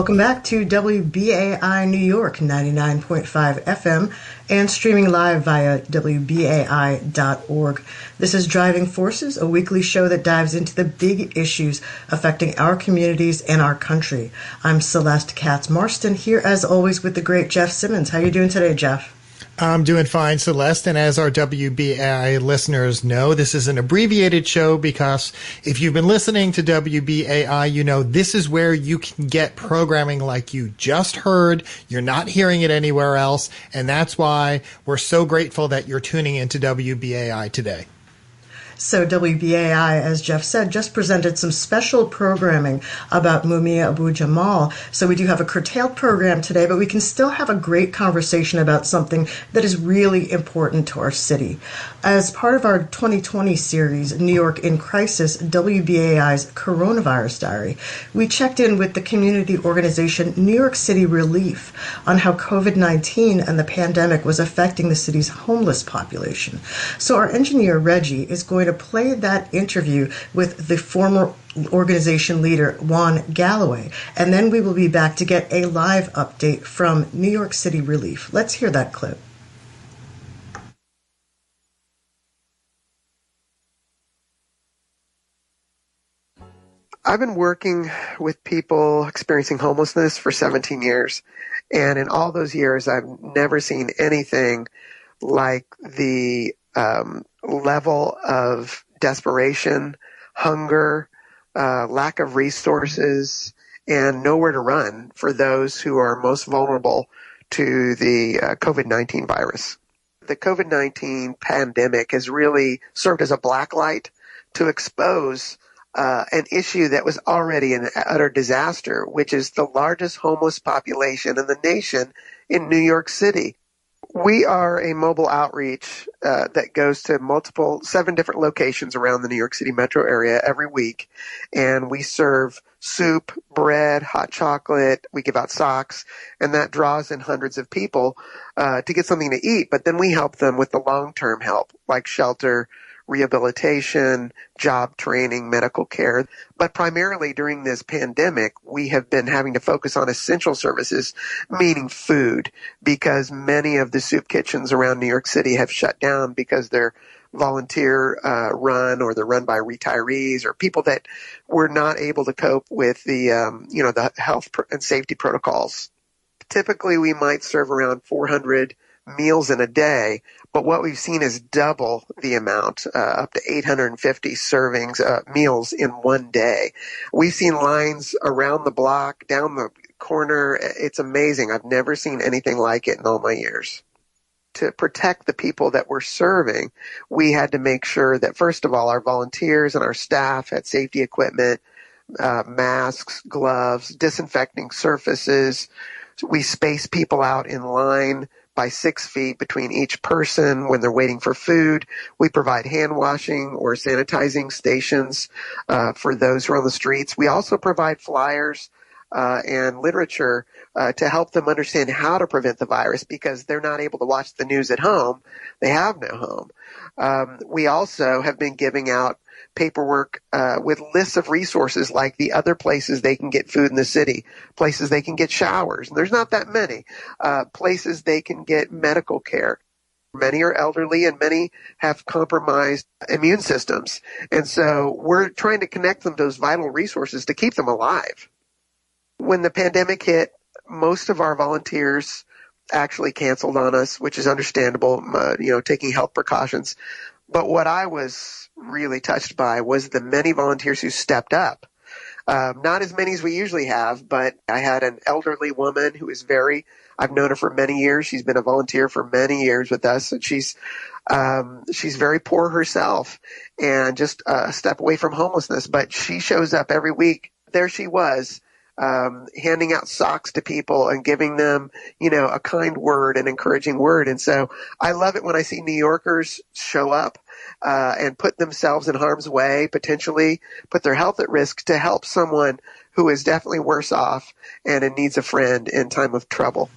Welcome back to WBAI New York 99.5 FM and streaming live via WBAI.org. This is Driving Forces, a weekly show that dives into the big issues affecting our communities and our country. I'm Celeste Katz Marston here as always with the great Jeff Simmons. How are you doing today, Jeff? I'm doing fine, Celeste. And as our WBAI listeners know, this is an abbreviated show because if you've been listening to WBAI, you know this is where you can get programming like you just heard. You're not hearing it anywhere else. And that's why we're so grateful that you're tuning into WBAI today. So WBAI, as Jeff said, just presented some special programming about Mumia Abu Jamal. So we do have a curtailed program today, but we can still have a great conversation about something that is really important to our city. As part of our 2020 series, New York in Crisis, WBAI's Coronavirus Diary, we checked in with the community organization New York City Relief on how COVID 19 and the pandemic was affecting the city's homeless population. So our engineer, Reggie, is going to to play that interview with the former organization leader Juan Galloway, and then we will be back to get a live update from New York City Relief. Let's hear that clip. I've been working with people experiencing homelessness for 17 years. And in all those years, I've never seen anything like the um, level of desperation, hunger, uh, lack of resources, and nowhere to run for those who are most vulnerable to the uh, COVID 19 virus. The COVID 19 pandemic has really served as a black light to expose uh, an issue that was already an utter disaster, which is the largest homeless population in the nation in New York City we are a mobile outreach uh, that goes to multiple, seven different locations around the New York City metro area every week. And we serve soup, bread, hot chocolate. We give out socks, and that draws in hundreds of people uh, to get something to eat. But then we help them with the long term help, like shelter, rehabilitation, job training, medical care. But primarily during this pandemic, we have been having to focus on essential services, meaning food, because many of the soup kitchens around New York City have shut down because they're volunteer uh, run or they're run by retirees or people that were not able to cope with the um, you know the health and safety protocols. Typically, we might serve around 400 meals in a day, but what we've seen is double the amount, uh, up to 850 servings, uh, meals in one day. We've seen lines around the block, down the corner. It's amazing. I've never seen anything like it in all my years. To protect the people that we're serving, we had to make sure that first of all, our volunteers and our staff had safety equipment, uh, masks, gloves, disinfecting surfaces. We space people out in line by six feet between each person when they're waiting for food. We provide hand washing or sanitizing stations uh, for those who are on the streets. We also provide flyers uh, and literature uh, to help them understand how to prevent the virus because they're not able to watch the news at home. They have no home. Um, we also have been giving out paperwork uh, with lists of resources like the other places they can get food in the city, places they can get showers. And there's not that many. Uh, places they can get medical care. Many are elderly and many have compromised immune systems. And so we're trying to connect them to those vital resources to keep them alive. When the pandemic hit, most of our volunteers actually canceled on us, which is understandable, uh, you know, taking health precautions. But what I was really touched by was the many volunteers who stepped up. Um, not as many as we usually have, but I had an elderly woman who is very, I've known her for many years. She's been a volunteer for many years with us and she's, um, she's very poor herself and just a step away from homelessness, but she shows up every week. There she was um, handing out socks to people and giving them, you know, a kind word, an encouraging word. And so I love it when I see New Yorkers show up uh, and put themselves in harm's way, potentially put their health at risk to help someone who is definitely worse off and needs a friend in time of trouble.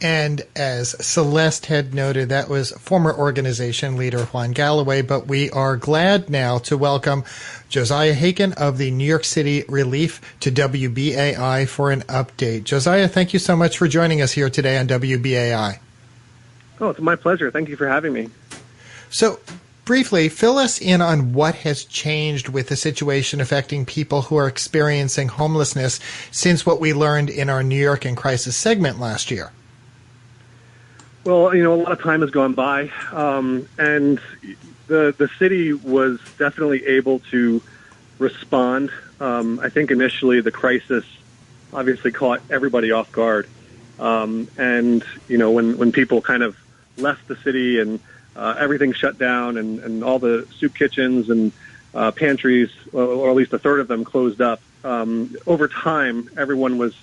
And as Celeste had noted, that was former organization leader Juan Galloway, but we are glad now to welcome Josiah Haken of the New York City Relief to WBAI for an update. Josiah, thank you so much for joining us here today on WBAI. Oh, it's my pleasure. Thank you for having me. So, briefly, fill us in on what has changed with the situation affecting people who are experiencing homelessness since what we learned in our New York in Crisis segment last year. Well, you know, a lot of time has gone by, um, and the the city was definitely able to respond. Um, I think initially the crisis obviously caught everybody off guard, um, and you know when when people kind of left the city and uh, everything shut down and, and all the soup kitchens and uh, pantries, or at least a third of them, closed up. Um, over time, everyone was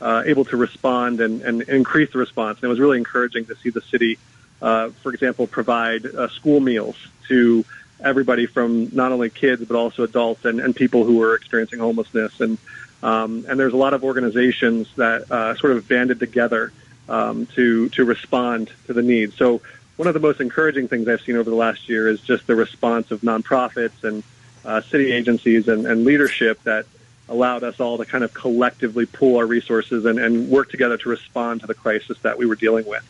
uh, able to respond and, and increase the response. And it was really encouraging to see the city, uh, for example, provide uh, school meals to everybody from not only kids but also adults and, and people who are experiencing homelessness. And um, and there's a lot of organizations that uh, sort of banded together um, to to respond to the needs. So one of the most encouraging things I've seen over the last year is just the response of nonprofits and uh, city agencies and, and leadership that allowed us all to kind of collectively pool our resources and, and work together to respond to the crisis that we were dealing with.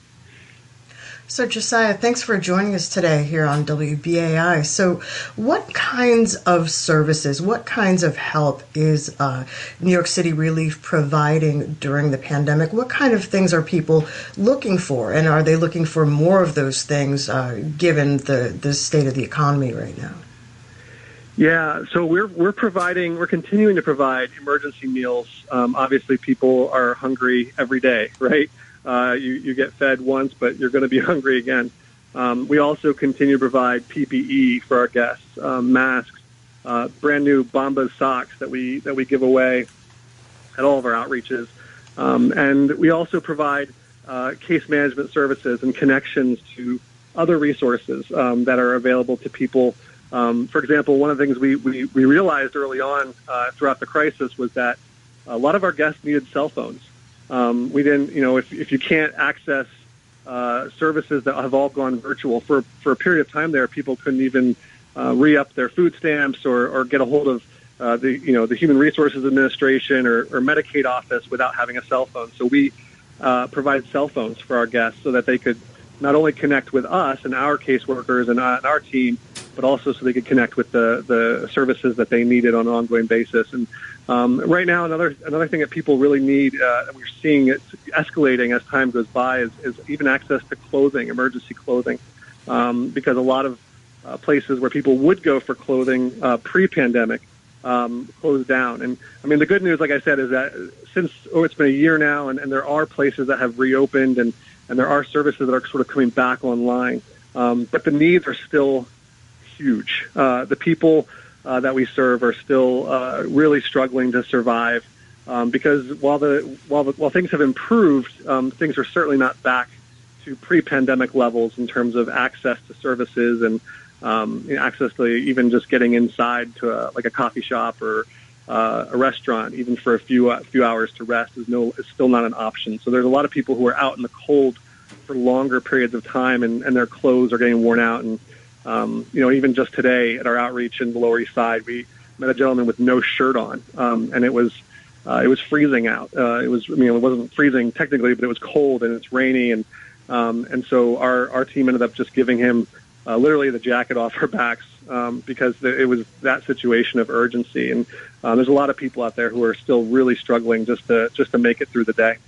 So, Josiah, thanks for joining us today here on WBAI. So, what kinds of services, what kinds of help is uh, New York City Relief providing during the pandemic? What kind of things are people looking for? And are they looking for more of those things uh, given the, the state of the economy right now? Yeah, so we're we're providing we're continuing to provide emergency meals. Um, obviously, people are hungry every day, right? Uh, you you get fed once, but you're going to be hungry again. Um, we also continue to provide PPE for our guests, um, masks, uh, brand new Bombas socks that we that we give away at all of our outreaches, um, and we also provide uh, case management services and connections to other resources um, that are available to people um, for example, one of the things we, we, we realized early on uh, throughout the crisis was that a lot of our guests needed cell phones. Um, we didn't, you know, if, if you can't access uh, services that have all gone virtual for, for a period of time there, people couldn't even uh, re-up their food stamps or, or get a hold of uh, the, you know, the Human Resources Administration or, or Medicaid office without having a cell phone. So we uh, provide cell phones for our guests so that they could not only connect with us and our caseworkers and, uh, and our team, but also so they could connect with the, the services that they needed on an ongoing basis. And um, right now, another another thing that people really need, uh, we're seeing it escalating as time goes by, is, is even access to clothing, emergency clothing, um, because a lot of uh, places where people would go for clothing uh, pre-pandemic um, closed down. And I mean, the good news, like I said, is that since oh, it's been a year now, and, and there are places that have reopened, and and there are services that are sort of coming back online. Um, but the needs are still huge. Uh, the people uh, that we serve are still uh, really struggling to survive um, because while the while the, while things have improved, um, things are certainly not back to pre-pandemic levels in terms of access to services and um, you know, access to even just getting inside to a, like a coffee shop or uh, a restaurant, even for a few uh, few hours to rest, is no is still not an option. So there's a lot of people who are out in the cold for longer periods of time, and, and their clothes are getting worn out, and um, you know, even just today at our outreach in the Lower East Side, we met a gentleman with no shirt on, um, and it was uh, it was freezing out. Uh, it was, I mean, it wasn't freezing technically, but it was cold and it's rainy, and um, and so our our team ended up just giving him uh, literally the jacket off our backs um, because it was that situation of urgency. And uh, there's a lot of people out there who are still really struggling just to just to make it through the day.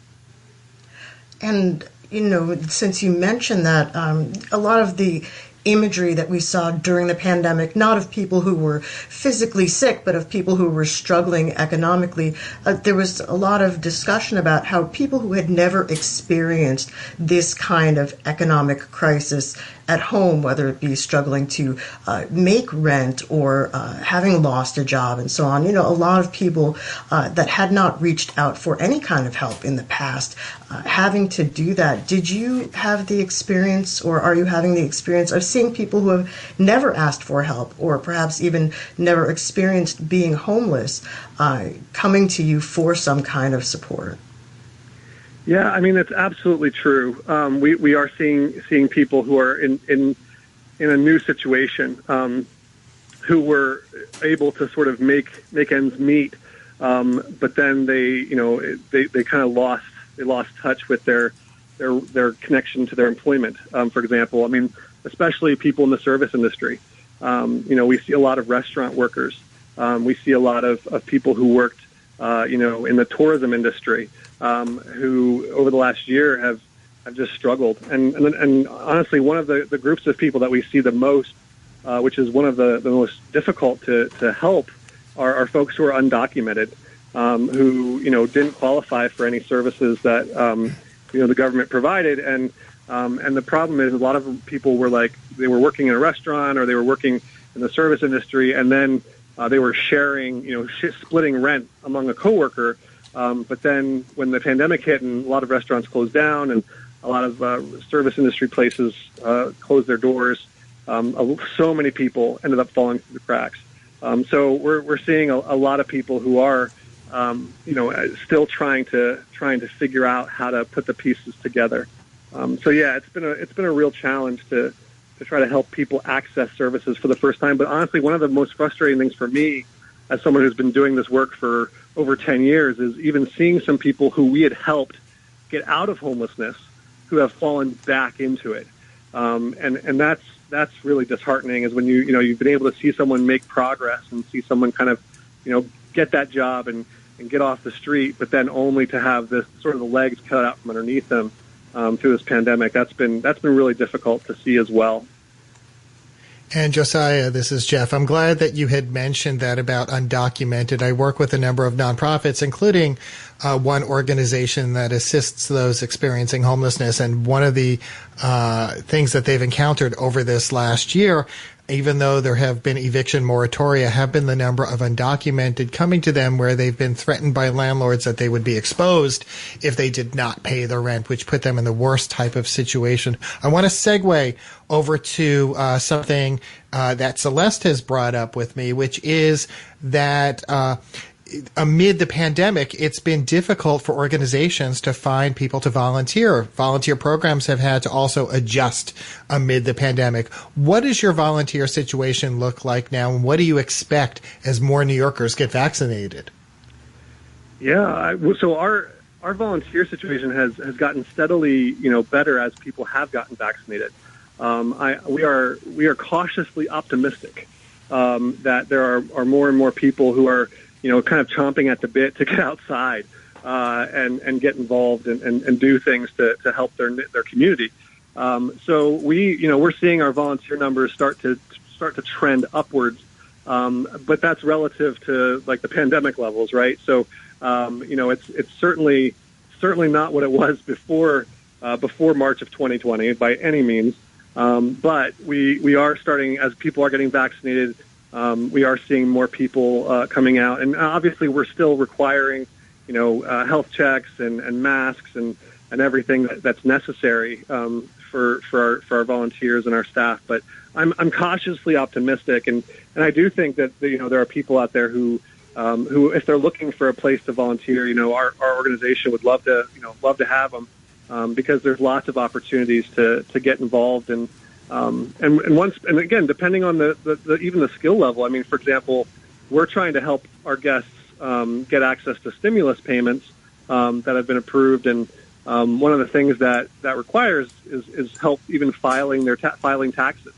And you know, since you mentioned that, um, a lot of the imagery that we saw during the pandemic, not of people who were physically sick, but of people who were struggling economically. Uh, there was a lot of discussion about how people who had never experienced this kind of economic crisis at home, whether it be struggling to uh, make rent or uh, having lost a job and so on. You know, a lot of people uh, that had not reached out for any kind of help in the past uh, having to do that. Did you have the experience, or are you having the experience of seeing people who have never asked for help or perhaps even never experienced being homeless uh, coming to you for some kind of support? Yeah, I mean it's absolutely true. Um, we we are seeing seeing people who are in in in a new situation, um, who were able to sort of make make ends meet, um, but then they you know they they kind of lost they lost touch with their their their connection to their employment. Um, for example, I mean especially people in the service industry. Um, you know, we see a lot of restaurant workers. Um, we see a lot of, of people who worked, uh, you know, in the tourism industry um, who over the last year have have just struggled. And and, and honestly, one of the, the groups of people that we see the most, uh, which is one of the, the most difficult to, to help, are, are folks who are undocumented, um, who you know didn't qualify for any services that um, you know the government provided. And um, and the problem is a lot of people were like they were working in a restaurant or they were working in the service industry, and then uh, they were sharing, you know, sh- splitting rent among a coworker um, but then when the pandemic hit and a lot of restaurants closed down and a lot of uh, service industry places uh, closed their doors, um, so many people ended up falling through the cracks. Um, so we're we're seeing a, a lot of people who are, um, you know, still trying to trying to figure out how to put the pieces together. Um, so yeah, it's been a it's been a real challenge to to try to help people access services for the first time. But honestly, one of the most frustrating things for me, as someone who's been doing this work for over 10 years is even seeing some people who we had helped get out of homelessness who have fallen back into it. Um, and, and that's, that's really disheartening is when you, you know, you've been able to see someone make progress and see someone kind of, you know, get that job and, and get off the street, but then only to have this sort of the legs cut out from underneath them um, through this pandemic. That's been, that's been really difficult to see as well. And Josiah, this is Jeff. I'm glad that you had mentioned that about undocumented. I work with a number of nonprofits, including uh, one organization that assists those experiencing homelessness. And one of the uh, things that they've encountered over this last year even though there have been eviction moratoria, have been the number of undocumented coming to them where they've been threatened by landlords that they would be exposed if they did not pay their rent, which put them in the worst type of situation. I want to segue over to uh, something uh, that Celeste has brought up with me, which is that uh, amid the pandemic, it's been difficult for organizations to find people to volunteer. Volunteer programs have had to also adjust amid the pandemic. What does your volunteer situation look like now, and what do you expect as more New Yorkers get vaccinated? Yeah, so our our volunteer situation has has gotten steadily, you know, better as people have gotten vaccinated. Um, I, we are we are cautiously optimistic um, that there are, are more and more people who are you know, kind of chomping at the bit to get outside uh, and and get involved and, and, and do things to, to help their their community. Um, so we, you know, we're seeing our volunteer numbers start to start to trend upwards, um, but that's relative to like the pandemic levels, right? So, um, you know, it's it's certainly certainly not what it was before uh, before March of 2020 by any means. Um, but we we are starting as people are getting vaccinated um, we are seeing more people uh, coming out, and obviously we're still requiring, you know, uh, health checks and, and masks and, and everything that, that's necessary um, for for our, for our volunteers and our staff. But I'm I'm cautiously optimistic, and, and I do think that you know there are people out there who um, who if they're looking for a place to volunteer, you know, our, our organization would love to you know love to have them um, because there's lots of opportunities to to get involved and um, and, and once, and again, depending on the, the, the, even the skill level. I mean, for example, we're trying to help our guests um, get access to stimulus payments um, that have been approved, and um, one of the things that that requires is, is help even filing their ta- filing taxes.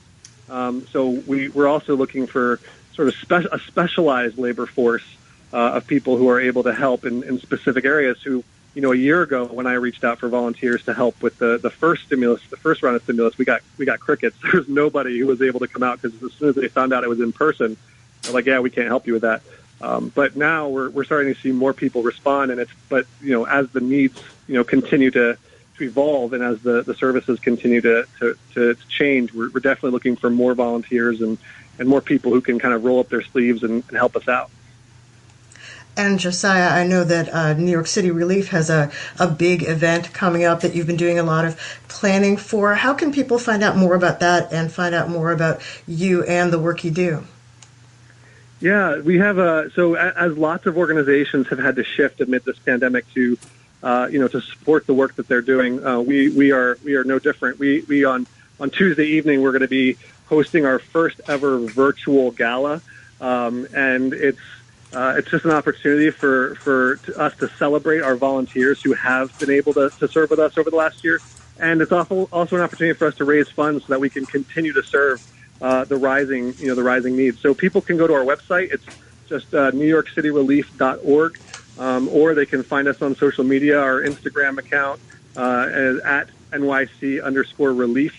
Um, so we, we're also looking for sort of spe- a specialized labor force uh, of people who are able to help in, in specific areas who you know, a year ago when I reached out for volunteers to help with the, the first stimulus, the first round of stimulus, we got we got crickets. There was nobody who was able to come out because as soon as they found out it was in person, they're like, yeah, we can't help you with that. Um, but now we're we're starting to see more people respond, and it's but you know as the needs you know continue to to evolve and as the, the services continue to, to, to change, we're, we're definitely looking for more volunteers and, and more people who can kind of roll up their sleeves and, and help us out. And Josiah, I know that uh, New York City Relief has a, a big event coming up that you've been doing a lot of planning for. How can people find out more about that and find out more about you and the work you do? Yeah, we have a so as lots of organizations have had to shift amid this pandemic to uh, you know, to support the work that they're doing. Uh, we we are we are no different. We we on on Tuesday evening we're going to be hosting our first ever virtual gala, um, and it's uh, it's just an opportunity for for us to celebrate our volunteers who have been able to, to serve with us over the last year, and it's also also an opportunity for us to raise funds so that we can continue to serve uh, the rising you know the rising needs. So people can go to our website. It's just uh, NewYorkCityRelief.org um, or they can find us on social media. Our Instagram account uh, at NYC underscore relief.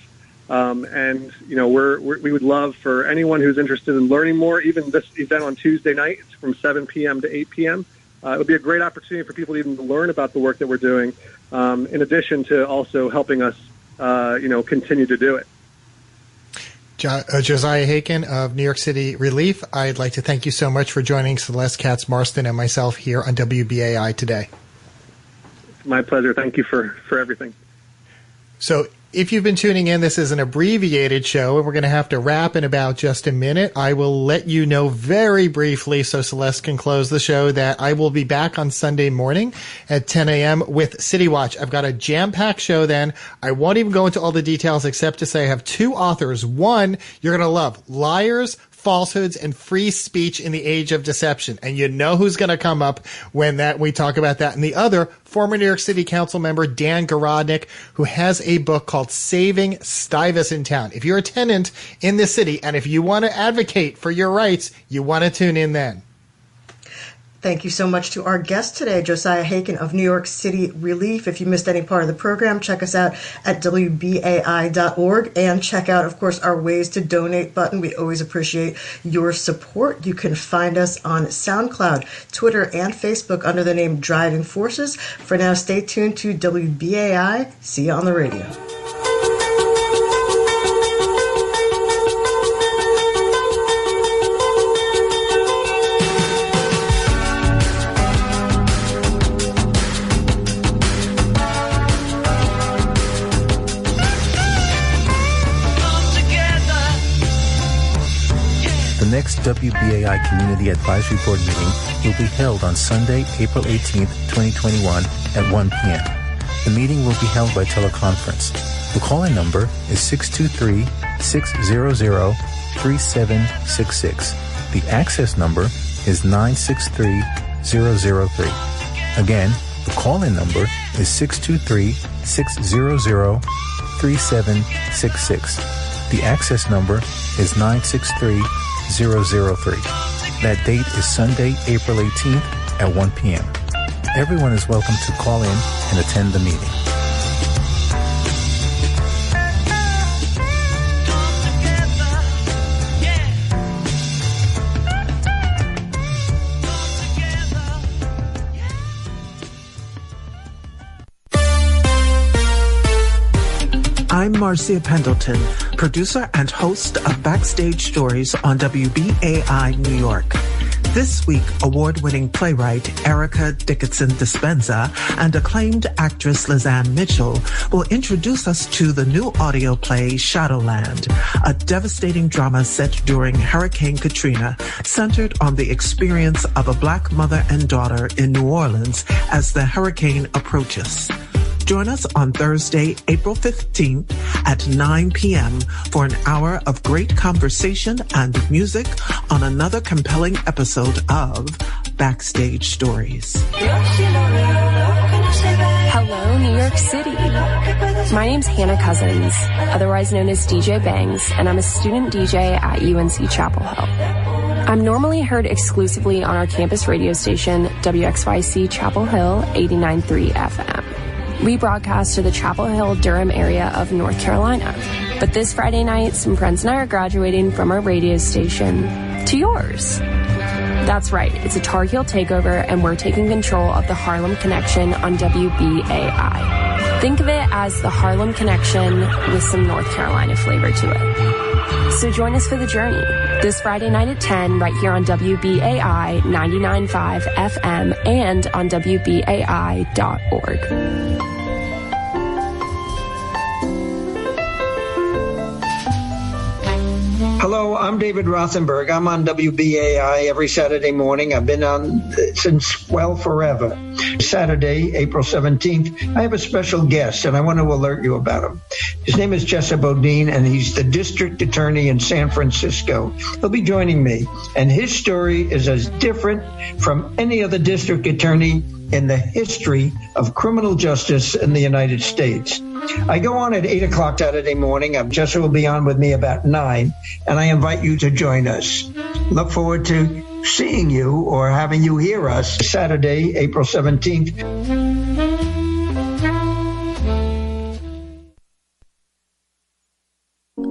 Um, and you know we're, we're, we would love for anyone who's interested in learning more. Even this event on Tuesday night, it's from 7 p.m. to 8 p.m. Uh, it would be a great opportunity for people to even learn about the work that we're doing, um, in addition to also helping us, uh, you know, continue to do it. Uh, Josiah Haken of New York City Relief. I'd like to thank you so much for joining Celeste Katz Marston and myself here on WBAI today. It's my pleasure. Thank you for, for everything. So, if you've been tuning in, this is an abbreviated show, and we're going to have to wrap in about just a minute. I will let you know very briefly so Celeste can close the show that I will be back on Sunday morning at 10 a.m. with City Watch. I've got a jam packed show then. I won't even go into all the details except to say I have two authors. One you're going to love Liars, falsehoods and free speech in the age of deception. And you know who's going to come up when that we talk about that. And the other, former New York City Council member Dan Garodnick, who has a book called Saving Stuyvesant in Town. If you're a tenant in the city and if you want to advocate for your rights, you want to tune in then. Thank you so much to our guest today, Josiah Haken of New York City Relief. If you missed any part of the program, check us out at WBAI.org and check out, of course, our Ways to Donate button. We always appreciate your support. You can find us on SoundCloud, Twitter, and Facebook under the name Driving Forces. For now, stay tuned to WBAI. See you on the radio. Next WBAI Community Advisory Board meeting will be held on Sunday, April 18, 2021 at 1 p.m. The meeting will be held by teleconference. The call-in number is 623-600-3766. The access number is 963003. Again, the call-in number is 623-600-3766. The access number is 963 003. That date is Sunday, April 18th at 1 p.m. Everyone is welcome to call in and attend the meeting. I'm Marcia Pendleton, producer and host of Backstage Stories on WBAI New York. This week, award-winning playwright Erica Dickinson Dispenza and acclaimed actress Lizan Mitchell will introduce us to the new audio play Shadowland, a devastating drama set during Hurricane Katrina, centered on the experience of a black mother and daughter in New Orleans as the hurricane approaches. Join us on Thursday, April 15th at 9 p.m. for an hour of great conversation and music on another compelling episode of Backstage Stories. Hello, New York City. My name's Hannah Cousins, otherwise known as DJ Bangs, and I'm a student DJ at UNC Chapel Hill. I'm normally heard exclusively on our campus radio station, WXYC Chapel Hill 89.3 FM. We broadcast to the Chapel Hill, Durham area of North Carolina. But this Friday night, some friends and I are graduating from our radio station to yours. That's right, it's a Tar Heel takeover, and we're taking control of the Harlem Connection on WBAI. Think of it as the Harlem Connection with some North Carolina flavor to it. So join us for the journey this Friday night at 10 right here on WBAI 99.5 FM and on WBAI.org. I'm David Rothenberg. I'm on WBAI every Saturday morning. I've been on uh, since, well, forever. Saturday, April 17th, I have a special guest, and I want to alert you about him. His name is Chesa Boudin, and he's the district attorney in San Francisco. He'll be joining me, and his story is as different from any other district attorney in the history of criminal justice in the United States. I go on at 8 o'clock Saturday morning. Jessica will be on with me about 9, and I invite you to join us. Look forward to seeing you or having you hear us Saturday, April 17th.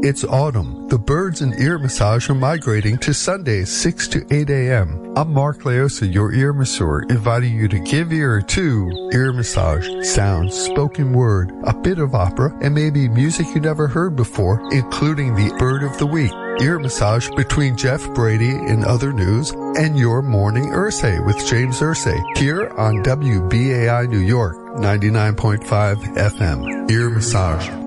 It's autumn. The birds in ear massage are migrating to Sundays, 6 to 8 a.m. I'm Mark Leosa, your ear masseur, inviting you to give ear to ear massage, sounds, spoken word, a bit of opera, and maybe music you never heard before, including the bird of the week. Ear massage between Jeff Brady and other news and your morning Ursay with James Ursay here on WBAI New York 99.5 FM. Ear massage.